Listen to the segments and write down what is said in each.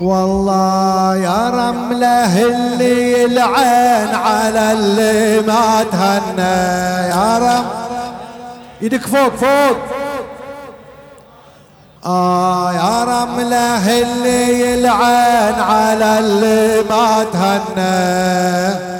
والله يا رمله اللي يلعن على اللي ما تهنى. يا رم إيدك فوق فوق. آه يا رمله اللي يلعن على اللي ما تهنى.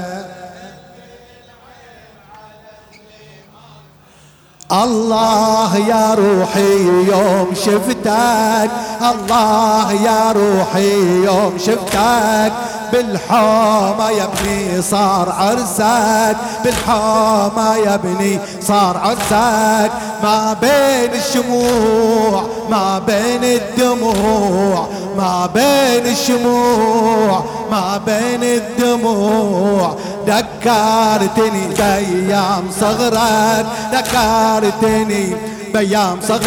الله يا روحي يوم شفتك. الله يا روحي يوم شفتك. بالحومة يا ابني صار عرسك. بالحومة يا ابني صار عرسك. ما بين الشموع ما بين الدموع ما بين الشموع ما بين الدموع. ذكرتني بأيام صغرك ذكرتني بأيام صغرك.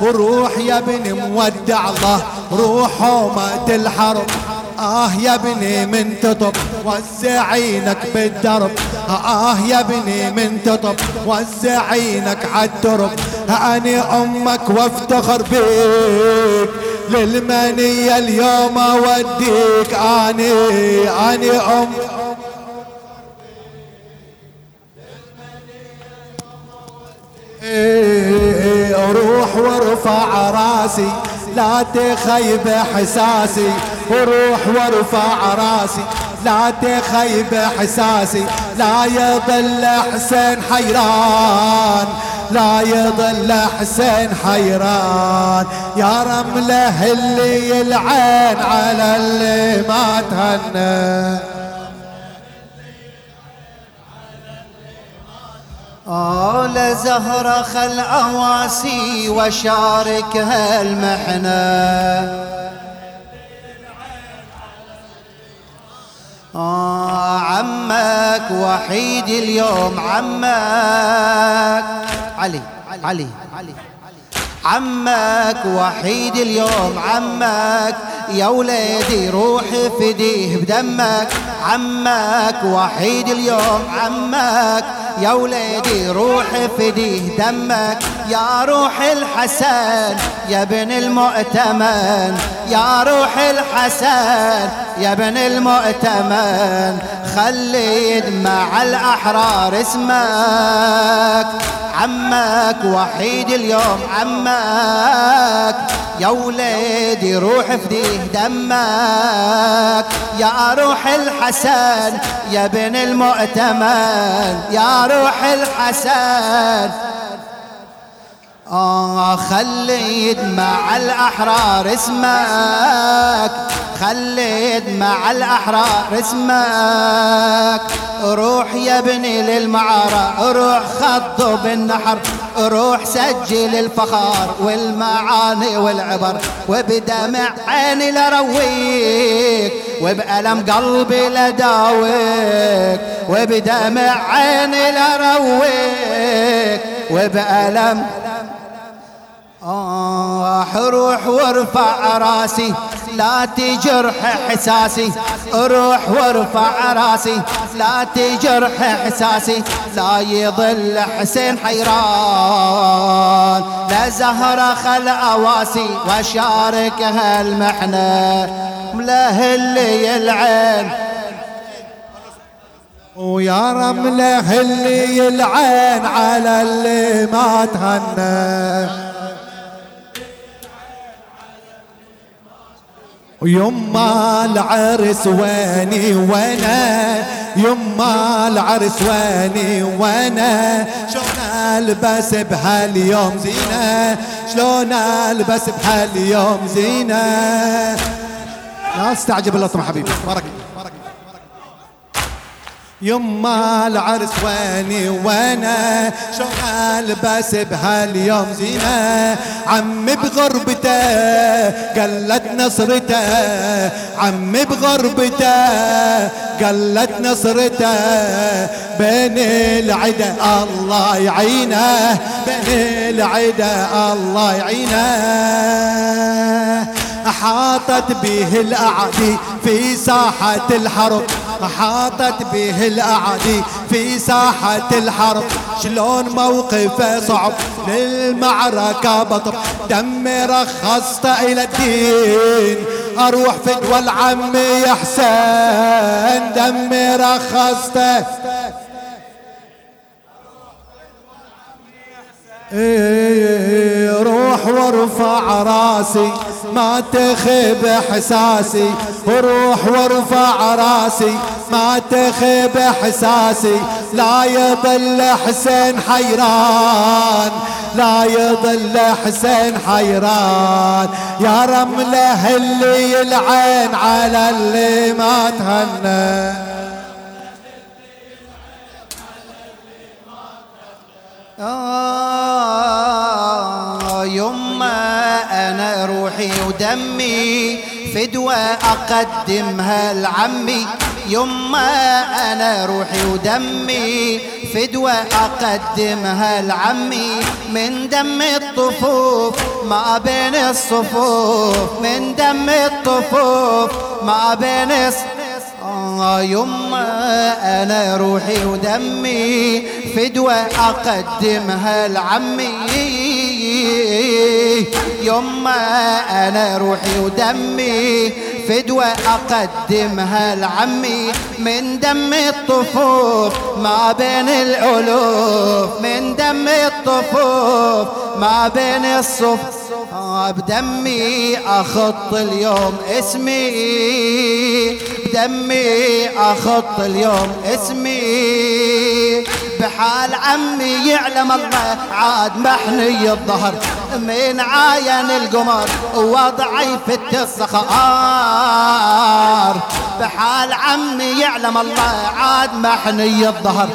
وروح يا ابني مودع الله روح ومات الحرب آه يا ابني من تطب وزع عينك بالدرب. آه يا ابني من تطب وزع عينك عالدرب أني أمك وافتخر بيك للمنية اليوم أوديك أني أني أم. إيه، روح وارفع راسي لا تخيب إحساسي. وروح وارفع راسي لا تخيب إحساسي. لا يضل حسين حيران. لا يضل حسين حيران. يا رمله اللي يلعن على اللي ما تهنى. آل زهرة خل أواسي وشاركها المحنة آه عمك وحيد اليوم عمك. علي علي. عمك وحيد اليوم عمك. يا وليدي روح فديه بدمك. عمك وحيد اليوم عمك. يا وليدي روح فديه دمك. يا روح الحسن يا ابن المؤتمن. يا روح الحسن يا ابن المؤتمن. خلي يدمع الأحرار اسمك. عمك وحيد اليوم عمك. يا وليدي روح فديه دمك. يا روح الحسن يا ابن المؤتمن. يا روح الحسن آه خلي يدمع الأحرار اسمك. خلي يدمع الأحرار اسمك. روح يا ابني للمعارة روح خطو بالنحر روح سجل الفخار والمعاني والعبر. وبدمع عيني لرويك وبألم قلبي لداويك. وبدمع عيني لرويك وبألم آه روح وارفع راسي. لا تجرح إحساسي. روح وارفع راسي. لا تجرح إحساسي. لا يضل حسين حيران. لا زهرة خل أواسي. وشاركها المحنة ملهلي العين ويا رمله اللي يلعن. على اللي ما تهنى. ويما العرس ويني وأنا يما العرس ويني وأنا. شلون ألبس بهاليوم زينة؟ شلون ألبس بهاليوم زينة؟ لا استعجب اللطم حبيبي. بارك يما العرس ويني وأنا شو البس بهاليوم زينة. عمي بغربته قلت نصرته. عمي بغربته قلت نصرته. بين العدا الله يعينه بين العدا الله يعينه. أحاطت به الأعدي في ساحة الحرب. أحاطت به الأعدي في ساحة الحرب. شلون موقفه صعب للمعركة بطب دمي رخصت إلى الدين. أروح فدوى العم يا حسين دمي رخصته إيه، روح وارفع راسي. ما تخيب إحساسي روح وارفع راسي. ما تخيب إحساسي لا يضل حسين حيران. لا يضل حسين حيران. يا رمله اللي العين على اللي ما تهنى. آه أنا روحي ودمي فدوة أقدمها لعمي. يما أنا روحي ودمي فدوة أقدمها لعمي. من دم الطفوف ما بين الصفوف من دم الطفوف ما بين الصفوف يما أنا روحي ودمي فدوة أقدمها لعمي. يما أنا روحي ودمي فدوة أقدمها لعمي. من دم الطفوف ما بين الألوف من دم الطفوف ما بين الصف. بدمي أخط اليوم اسمي. بدمي أخط اليوم اسمي. بحال عمي يعلم الله عاد محني الظهر. من عاين القمر وضعي في الصخار بحال عمي يعلم الله عاد محني الظهر.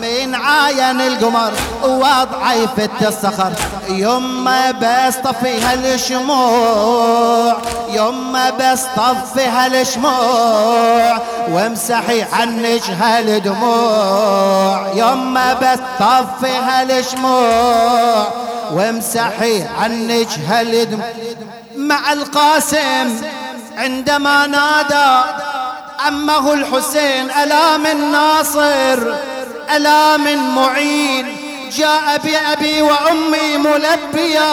من عاين القمر وضعي في الصخر يما بس طفيها الشموع يما بس طفيها الشموع وامسحي عنك هالدموع. يما بس طفيها الشموع وامسحي عنك هالدموع مع القاسم عندما نادى عمه الحسين ألا من ناصر؟ ألا من معين. جاء بأبي وأمي ملبيا.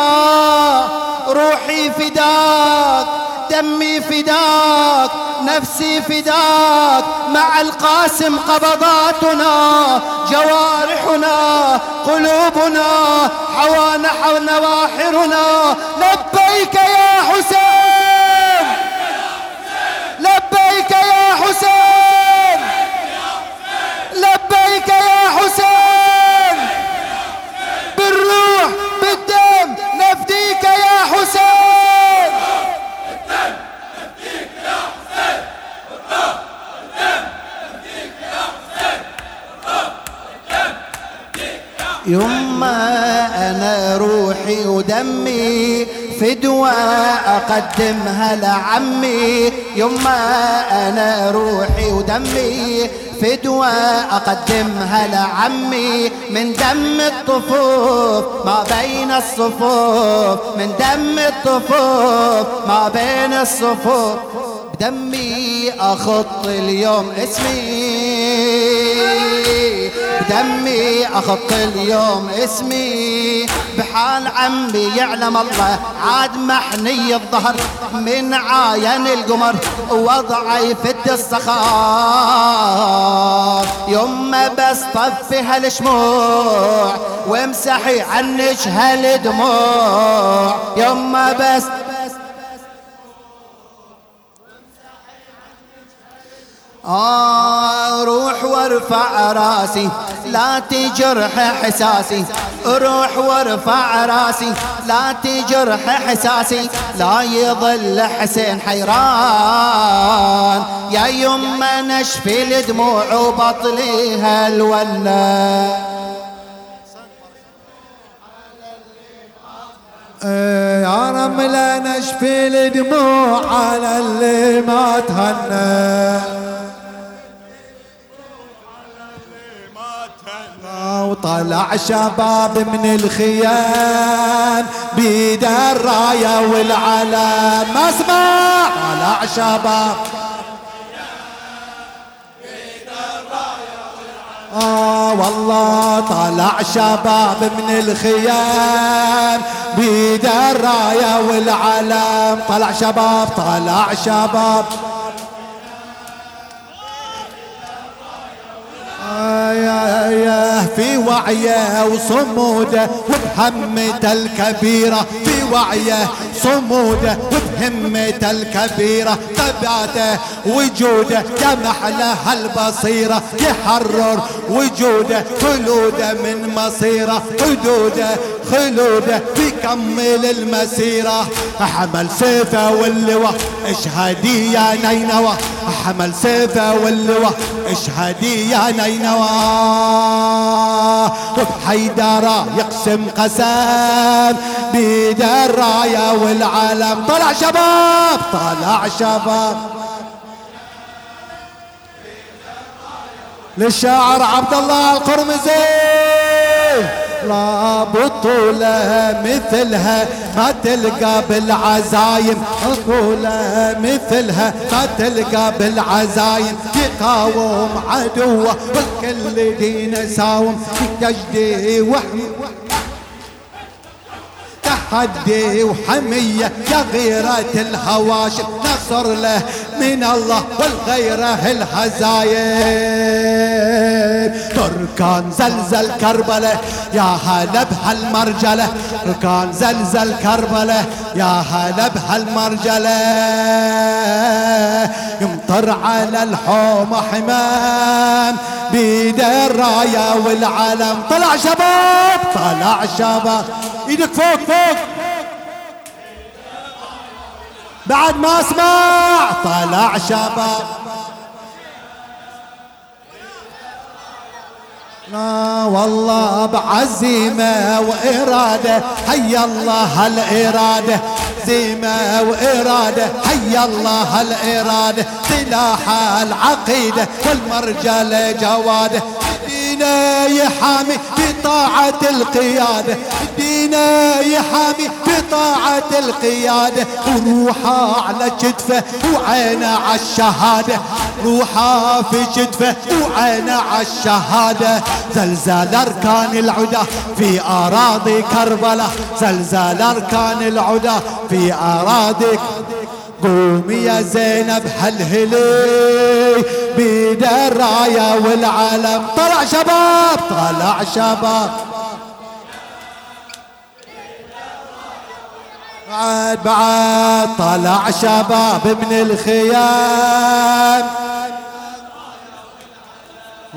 روحي فداك دمي فداك نفسي فداك. مع القاسم قبضاتنا جوارحنا قلوبنا حوانا نواحرنا لبيك يا حسين لبيك يا حسين لبيك يا حسين بالروح بالدم نفديك يا حسين يما أنا روحي ودمي فدوة أقدمها لعمي يما أنا روحي ودمي. فدوة أقدمها لعمي من دم الطفوف ما بين الصفوف. من دم الطفوف ما بين الصفوف. بدمي أخط اليوم اسمي. بدمي أخط اليوم اسمي. بحال عمي يعلم الله عاد محني الظهر. من عاين القمر وضعي في الصخار يما بس طفي هالشموع وامسحي عنك هالدموع. يما بس آه روح وارفع راسي لا تجرح حساسي روح وارفع راسي لا تجرح حساسي لا يظل حسين حيران. يا يما نشفي الدموع وبطليها الولا يا رملة نشفي الدموع على اللي ما تهنى. وطلع شباب من الخيام بيد الراية والعلم. اسمع. طلع شباب. آه والله طلع شباب من الخيام بيد الراية والعلم. طلع شباب طلع شباب. في وعيه وصموده وبهمته الكبيرة في وعيه صموده وبهمته الكبيرة ثباته وجوده جمح له البصيرة يحرر وجوده خلوده من مصيره حدوده خلوده بيكمل المسيرة. حمل سيفه واللواء أشهدي يا نينوى. حمل سيفه واللواء أشهدي يا نينوى. وبحيدرة يقسم قسم بيد الراية والعلم طلع شباب طلع شباب. للشاعر عبد الله القرمزي. لا بطولة مثلها ما تلقى بالعزايم. بطولة مثلها ما تلقى بالعزايم. يقاوم عدوه والكل دين ساوم. تجدي وحمي تحدي وحمية يا غيرة الهواشم نصر له من الله والغيرة الهزايم. تركان زلزل كربلة يا هلا بهالمرجلة تركان زلزل كربلة يا هلا بهالمرجلة يمطر على الحوم حمام بيد الراية والعلم. طلع شباب طلع شباب. إيدك فوق فوق. بعد ما اسمع طلع شباب. والله بعزيمة وإرادة. حي الله الإرادة عزيمة وإرادة. حي الله الإرادة سلاح العقيدة والمرجلة جواده دينا يحامي بطاعة القيادة. دينا يحامي بطاعة القيادة. وروحه على كتفه وعينه على الشهادة. روحه في كتفه وعينه على الشهادة. زلزال أركان العدا في أراضي كربلاء. زلزال أركان العدا في أراضي قومي يا زينب هلهلي بيد الراية والعلم طلع شباب طلع شباب. بعد بعد طلع شباب من الخيام.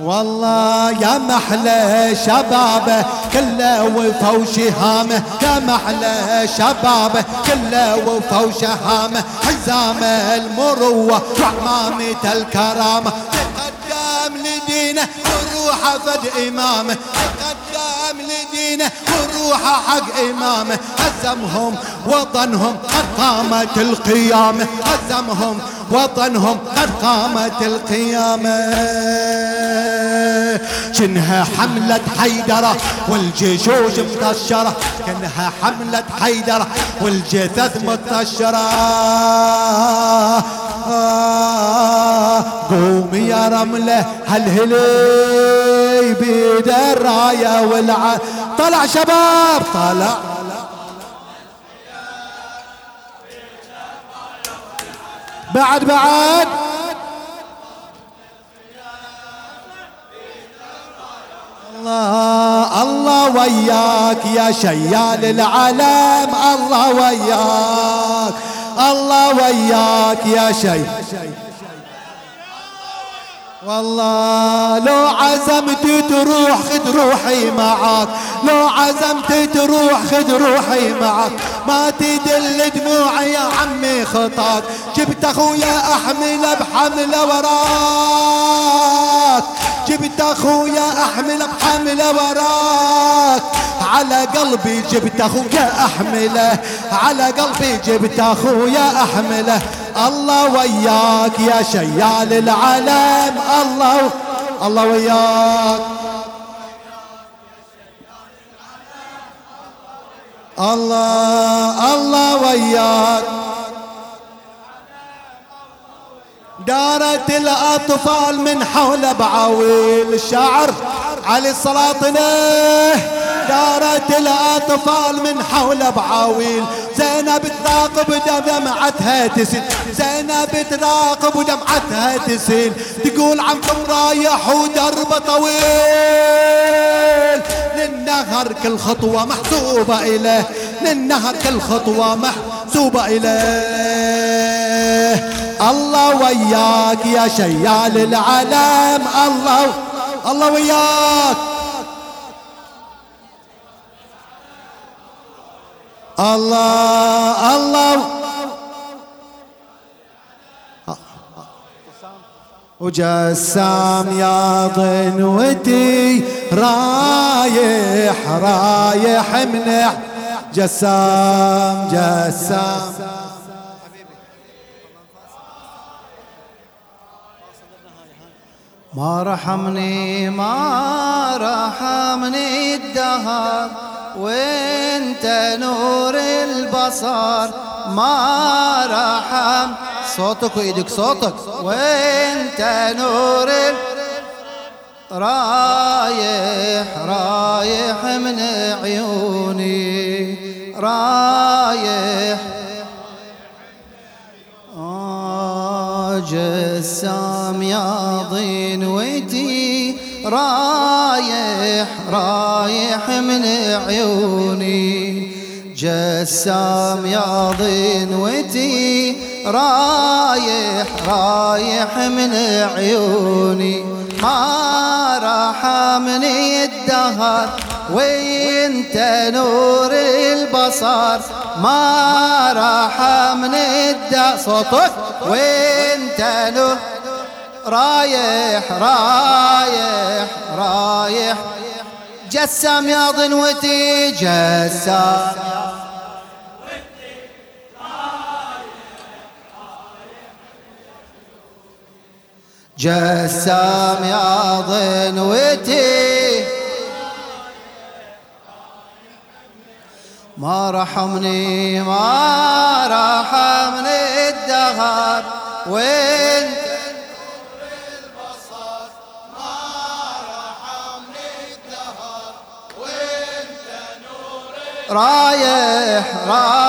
والله يا محلى شبابه كله وفا وشهامه يا محلى شبابه كله وفا وشهامه حزامه المروة وعمامه الكرامه تقدم لدينه وروحه فد امامه تقدم لدينه وروحه حق إمامه. هزمهم وطنهم قد قامت القيامة. هزمهم وطنهم قد قامت القيامة. كنها حملة حيدرة والجيشوش مطشرة. كنها حملة حيدرة والجثث مطشرة. قومي يا رملة هلهلي بيد الراية والع طلع شباب طلع. بعد بعد. الله الله وياك يا شيال العالم الله وياك. الله وياك يا شي والله لو عزمت تروح خد روحي معاك. لو عزمت تروح خد روحي معاك. ما تدل دموعي يا عمي خطاك. جبت أخويا احمله بحمله وراك. جبت أخويا احمله بحمله وراك. على قلبي جبت أخويا أحمله. على قلبي جبت أخويا أحمله. الله وياك يا شيال العالم. الله الله وياك. الله الله وياك. دارت الأطفال من حول بعاويل الشاعر علي السلاطنة دارت الأطفال من حول بعاويل. زينب تراقب دمعتها تسيل. زينب تراقب دمعتها تسيل. تقول عمكم رايح ودرب طويل. للنهر كل خطوة محسوبة إليه. للنهر كل خطوة محسوبة إليه. الله وياك يا شيال العالم الله الله وياك. الله الله. وجسام يا ضنوتي رايح رايح منح جسام جسام ما رحمني ما رحمني الدهر. وانت نور البصر ما رحم. صوتك وإيدك صوتك. وانت نور رايح رايح من عيوني. رايح. جسام يا ضنوتي رايح رايح من عيوني. جسام يا ضنوتي رايح رايح من عيوني. ما رحمني الدهر وانت نور البصر؟ ما رحمني الدهر. صوتك وانت نور رايح رايح رايح. جسام يا ضنوتي جسام. جسام يا ضنوتي ما رحمني ما رحمني الدهر. وين رايح رايح